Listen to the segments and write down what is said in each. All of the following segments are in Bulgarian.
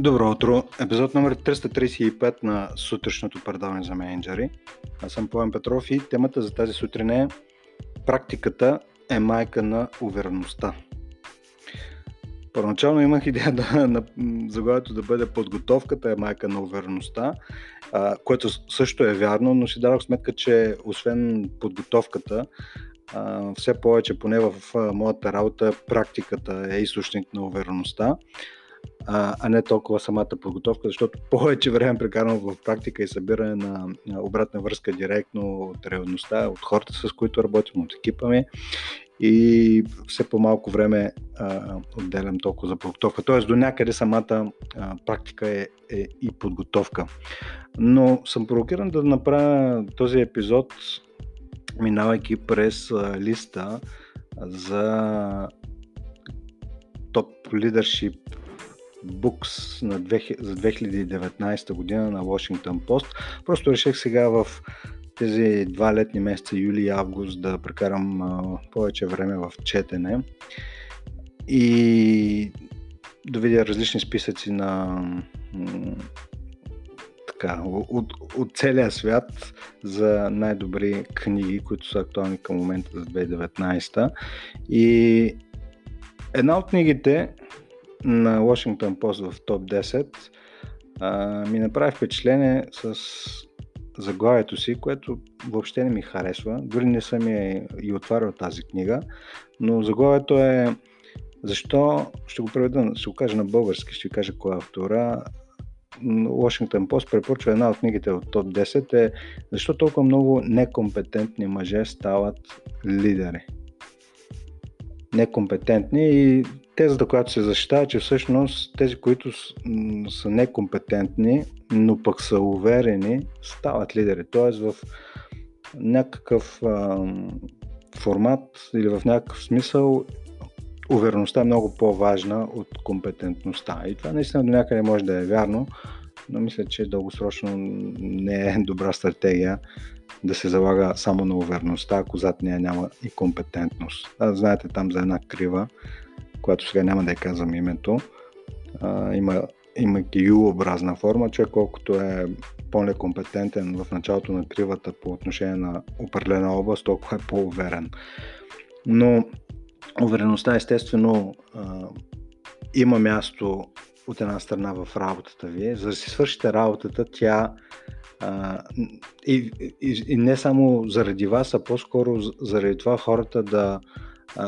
Добро утро! Епизод номер 335 на сутрешното предаване за менеджери. Аз съм Пламен Петров и темата за тази сутрин е Практиката е майка на увереността. Първоначално имах идея да, на заглавието да бъде подготовката е майка на увереността, а, което също е вярно, но си дадох сметка, че освен подготовката, а, все повече, поне в а, моята работа, практиката е източник на увереността а, а не толкова самата подготовка, защото повече време прекарвам в практика и събиране на, на обратна връзка директно от реалността, от хората, с които работим, от екипа ми и все по-малко време а, отделям толкова за подготовка. Тоест до някъде самата а, практика е, е и подготовка. Но съм провокиран да направя този епизод, минавайки през а, листа за топ лидершип Books на 2000, за 2019 година на Washington Post. Просто реших сега в тези два летни месеца, юли и август, да прекарам а, повече време в четене и да видя различни списъци на така, от, от целия свят за най-добри книги, които са актуални към момента за 2019. И една от книгите на Washington Post в топ 10 а, ми направи впечатление с заглавието си, което въобще не ми харесва. Дори не съм я и отварял тази книга, но заглавието е защо, ще го преведа, ще го кажа на български, ще ви кажа кой е автора. Washington Post препоръчва една от книгите от топ 10 е защо толкова много некомпетентни мъже стават лидери. Некомпетентни и тезата, която се защитава, че всъщност тези, които са некомпетентни, но пък са уверени, стават лидери. Тоест в някакъв формат или в някакъв смисъл увереността е много по-важна от компетентността. И това наистина до някъде може да е вярно, но мисля, че дългосрочно не е добра стратегия да се залага само на увереността, ако зад нея няма и компетентност. А, знаете там за една крива, която сега няма да я казвам името, а, има, имайки U-образна форма, човек колкото е по-некомпетентен в началото на кривата по отношение на определена област, толкова е по-уверен. Но увереността естествено а, има място от една страна в работата ви. За да си свършите работата, тя а, и, и, и не само заради вас, а по-скоро заради това хората да,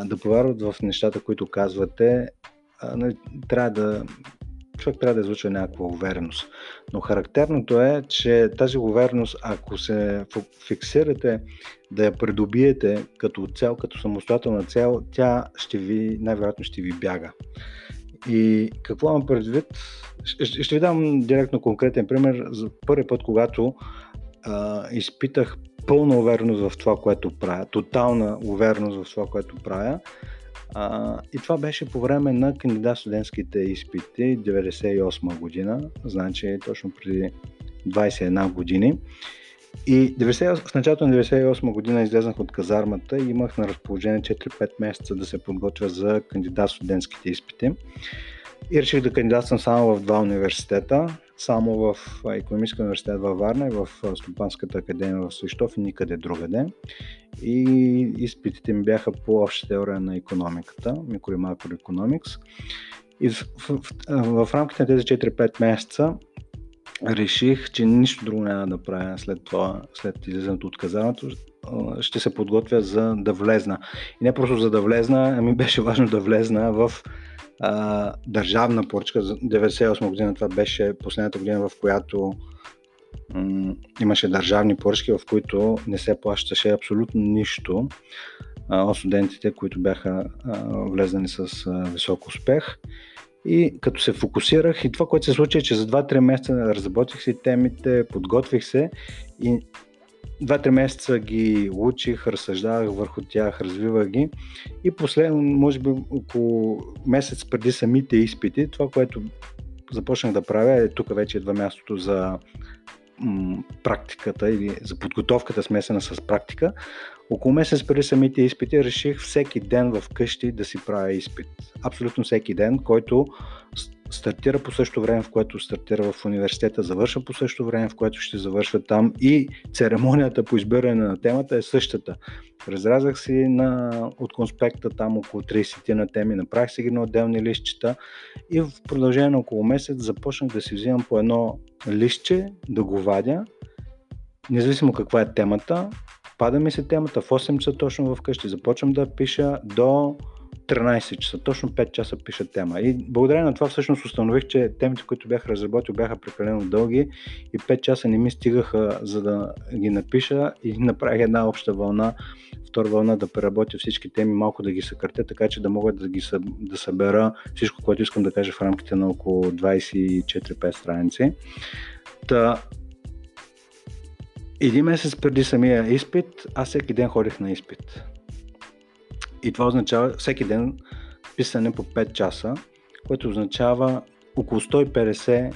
да повярват в нещата, които казвате, нали, трябва да човек трябва да излучва някаква увереност. Но характерното е, че тази увереност, ако се фиксирате да я придобиете като цел, като самостоятелна цел, тя ще ви, най-вероятно ще ви бяга. И какво имам предвид? Ще, ще ви дам директно конкретен пример. За първи път, когато а, изпитах пълна увереност в това, което правя, тотална увереност в това, което правя. А, и това беше по време на кандидат студентските изпити 98 година, значи точно преди 21 години. И 90, в началото на 98 година излезнах от казармата и имах на разположение 4-5 месеца да се подготвя за кандидат студентските изпити. И реших да кандидатствам само в два университета само в Економическия университет във Варна и в Стопанската академия в Свищов и никъде другаде. И изпитите ми бяха по обща теория на економиката, микро и макроекономикс. И в, в, в, в рамките на тези 4-5 месеца реших, че нищо друго няма да правя след това, след излизането от казаното, ще се подготвя за да влезна. И не просто за да влезна, ами беше важно да влезна в а, държавна поръчка. За 98 година това беше последната година, в която м- имаше държавни поръчки, в които не се плащаше абсолютно нищо от студентите, които бяха а, влезнали с а, висок успех. И като се фокусирах и това, което се случи, е, че за 2-3 месеца разработих си темите, подготвих се и Два-три месеца ги учих, разсъждавах върху тях, развивах ги и последно, може би около месец преди самите изпити, това, което започнах да правя, е тук вече идва мястото за м- практиката или за подготовката смесена с практика. Около месец преди самите изпити реших всеки ден в къщи да си правя изпит. Абсолютно всеки ден, който стартира по същото време, в което стартира в университета, завършва по същото време, в което ще завършва там и церемонията по избиране на темата е същата. Разразах си на, от конспекта там около 30 на теми, направих си ги на отделни листчета и в продължение на около месец започнах да си взимам по едно листче, да го вадя, независимо каква е темата, пада ми се темата в 8 часа точно вкъщи, започвам да пиша до 13 часа, точно 5 часа пиша тема. И благодарение на това всъщност установих, че темите, които бях разработил, бяха прекалено дълги и 5 часа не ми стигаха за да ги напиша и направих една обща вълна, втора вълна да преработя всички теми, малко да ги съкратя, така че да мога да ги да събера всичко, което искам да кажа в рамките на около 24-5 страници. Та, един месец преди самия изпит, аз всеки ден ходих на изпит. И това означава всеки ден писане по 5 часа, което означава около 150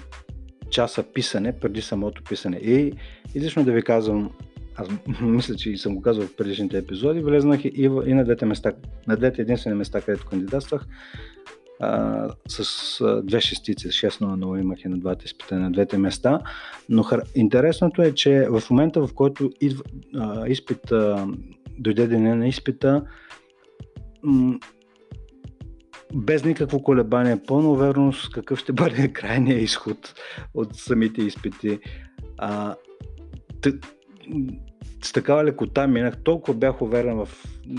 часа писане преди самото писане. И излишно да ви казвам, аз мисля, че съм го казал в предишните епизоди, влезнах и, и на двете места, на двете единствени места, където кандидатствах, а, с а, две шестици, 6 на 0 имах и на двата изпита на двете места. Но хар... интересното е, че в момента, в който идва, а, изпит, а, дойде деня на изпита, без никакво колебание, пълна увереност какъв ще бъде крайният изход от самите изпити. А, т- с такава лекота минах, толкова бях уверен в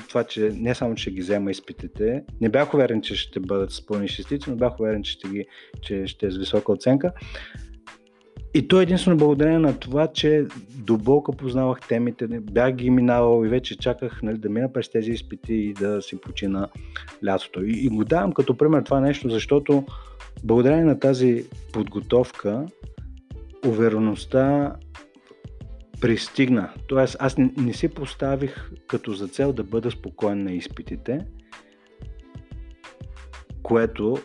това, че не само, че ги взема изпитите, не бях уверен, че ще бъдат с пълни шестици, но бях уверен, че ще, ги, че ще е с висока оценка. И то е единствено благодарение на това, че болка познавах темите, бях ги минавал и вече чаках нали, да мина през тези изпити и да си почина лятото. И, и го давам като пример това нещо, защото благодарение на тази подготовка, увереността пристигна. Тоест аз не, не си поставих като за цел да бъда спокоен на изпитите, което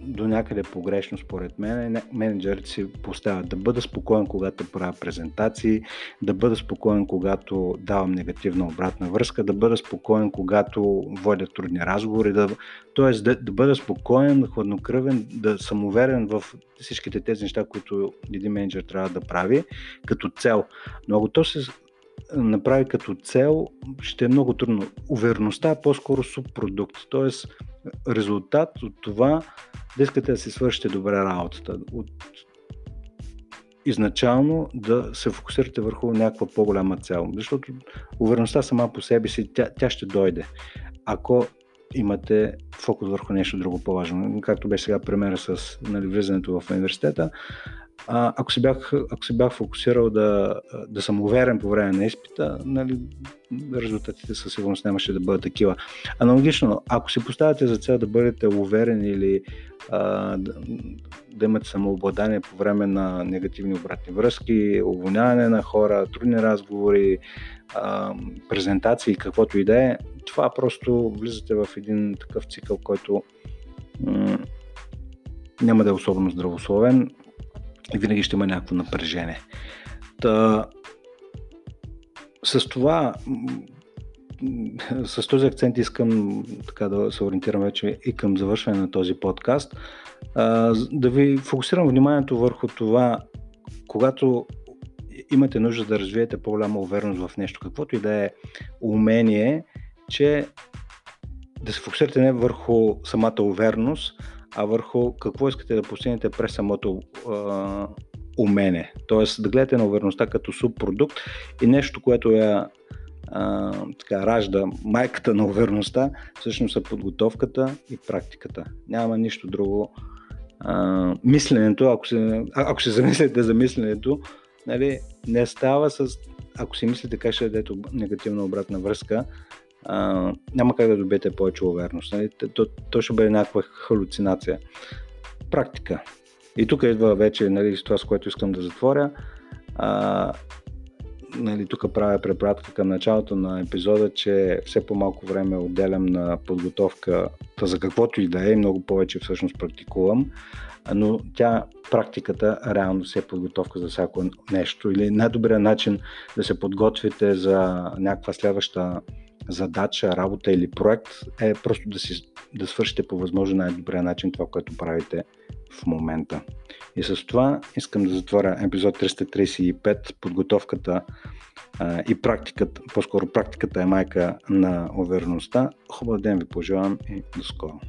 до някъде погрешно според мен. Менеджерите си поставят да бъда спокоен, когато правя презентации, да бъда спокоен, когато давам негативна обратна връзка, да бъда спокоен, когато водя трудни разговори, да, т.е. Да, да бъда спокоен, хладнокръвен, да съм уверен в всичките тези неща, които един менеджер трябва да прави като цел. Но ако то се направи като цел, ще е много трудно. Увереността е по-скоро субпродукт, т.е резултат от това да искате да си свършите добре работата. От изначално да се фокусирате върху някаква по-голяма цел. Защото увереността сама по себе си, тя, тя ще дойде. Ако имате фокус върху нещо друго по-важно. Както беше сега примера с нали, влизането в университета, а, ако, се бях, ако се бях фокусирал да, да съм уверен по време на изпита, нали, резултатите със сигурност нямаше да бъдат такива. Аналогично, ако си поставяте за цел да бъдете уверен или а, да, да имате самообладание по време на негативни обратни връзки, уволняване на хора, трудни разговори, а, презентации, каквото и да е, това просто влизате в един такъв цикъл, който м- няма да е особено здравословен и винаги ще има някакво напрежение. Та, с това, с този акцент искам така да се ориентирам вече и към завършване на този подкаст, да ви фокусирам вниманието върху това, когато имате нужда да развиете по-голяма увереност в нещо, каквото и да е умение, че да се фокусирате не върху самата увереност, а върху какво искате да постигнете през самото а, умение. Тоест да гледате на увереността като субпродукт и нещо, което я а, така, ражда майката на увереността, всъщност е подготовката и практиката. Няма нищо друго. А, мисленето, ако се, ако се замислите за мисленето, нали, не става с... Ако си мислите как ще дадете негативна обратна връзка, а, няма как да добиете повече увереност. Нали? То, то ще бъде някаква халюцинация. Практика. И тук идва вече нали, с това, с което искам да затворя. А, нали, тук правя препратка към началото на епизода, че все по-малко време отделям на подготовка за каквото и да е, много повече всъщност практикувам, но тя, практиката, реално се е подготовка за всяко нещо или най-добрият начин да се подготвите за някаква следваща задача, работа или проект е просто да си да свършите по възможно най-добрия начин това, което правите в момента. И с това искам да затворя епизод 335, подготовката а, и практиката, по-скоро практиката е майка на увереността. Хубав ден ви пожелавам и до скоро.